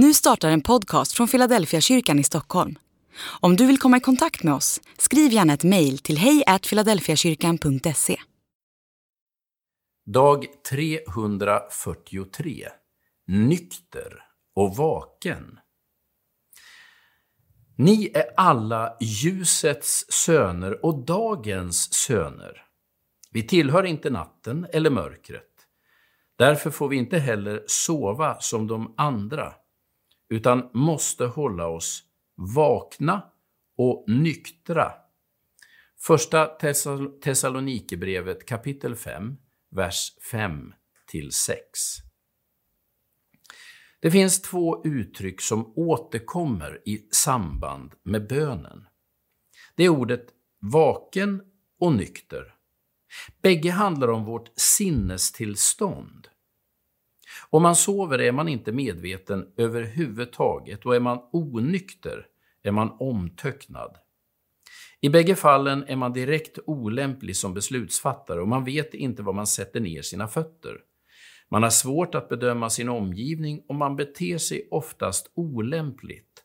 Nu startar en podcast från Philadelphia kyrkan i Stockholm. Om du vill komma i kontakt med oss, skriv gärna ett mejl till hejfiladelfiakyrkan.se. Dag 343 Nykter och vaken. Ni är alla ljusets söner och dagens söner. Vi tillhör inte natten eller mörkret. Därför får vi inte heller sova som de andra, utan måste hålla oss vakna och nyktra. Första Thessalonikerbrevet kapitel 5, vers 5 till 6. Det finns två uttryck som återkommer i samband med bönen. Det är ordet vaken och nykter. Bägge handlar om vårt sinnestillstånd. Om man sover är man inte medveten överhuvudtaget och är man onykter är man omtöcknad. I bägge fallen är man direkt olämplig som beslutsfattare och man vet inte var man sätter ner sina fötter. Man har svårt att bedöma sin omgivning och man beter sig oftast olämpligt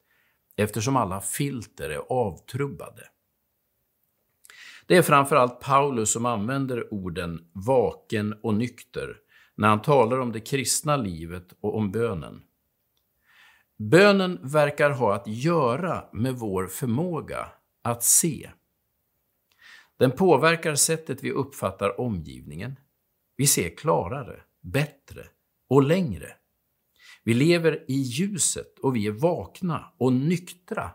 eftersom alla filter är avtrubbade. Det är framförallt Paulus som använder orden vaken och nykter när han talar om det kristna livet och om bönen. Bönen verkar ha att göra med vår förmåga att se. Den påverkar sättet vi uppfattar omgivningen. Vi ser klarare, bättre och längre. Vi lever i ljuset och vi är vakna och nyktra.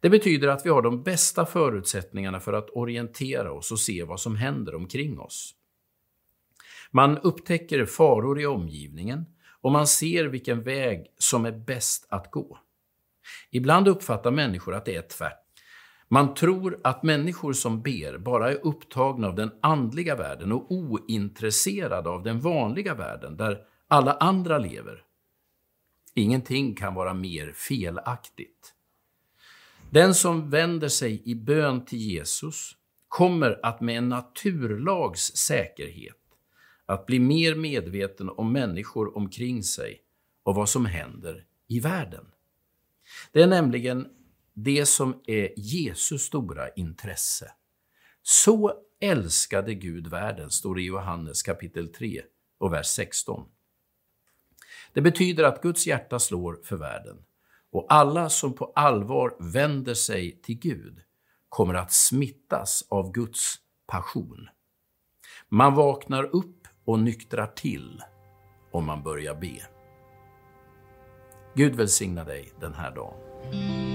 Det betyder att vi har de bästa förutsättningarna för att orientera oss och se vad som händer omkring oss. Man upptäcker faror i omgivningen och man ser vilken väg som är bäst att gå. Ibland uppfattar människor att det är tvärt. Man tror att människor som ber bara är upptagna av den andliga världen och ointresserade av den vanliga världen där alla andra lever. Ingenting kan vara mer felaktigt. Den som vänder sig i bön till Jesus kommer att med en naturlags säkerhet att bli mer medveten om människor omkring sig och vad som händer i världen. Det är nämligen det som är Jesus stora intresse. Så älskade Gud världen, står det i Johannes kapitel 3 och vers 16. Det betyder att Guds hjärta slår för världen och alla som på allvar vänder sig till Gud kommer att smittas av Guds passion. Man vaknar upp och nyktrar till om man börjar be. Gud välsigna dig den här dagen.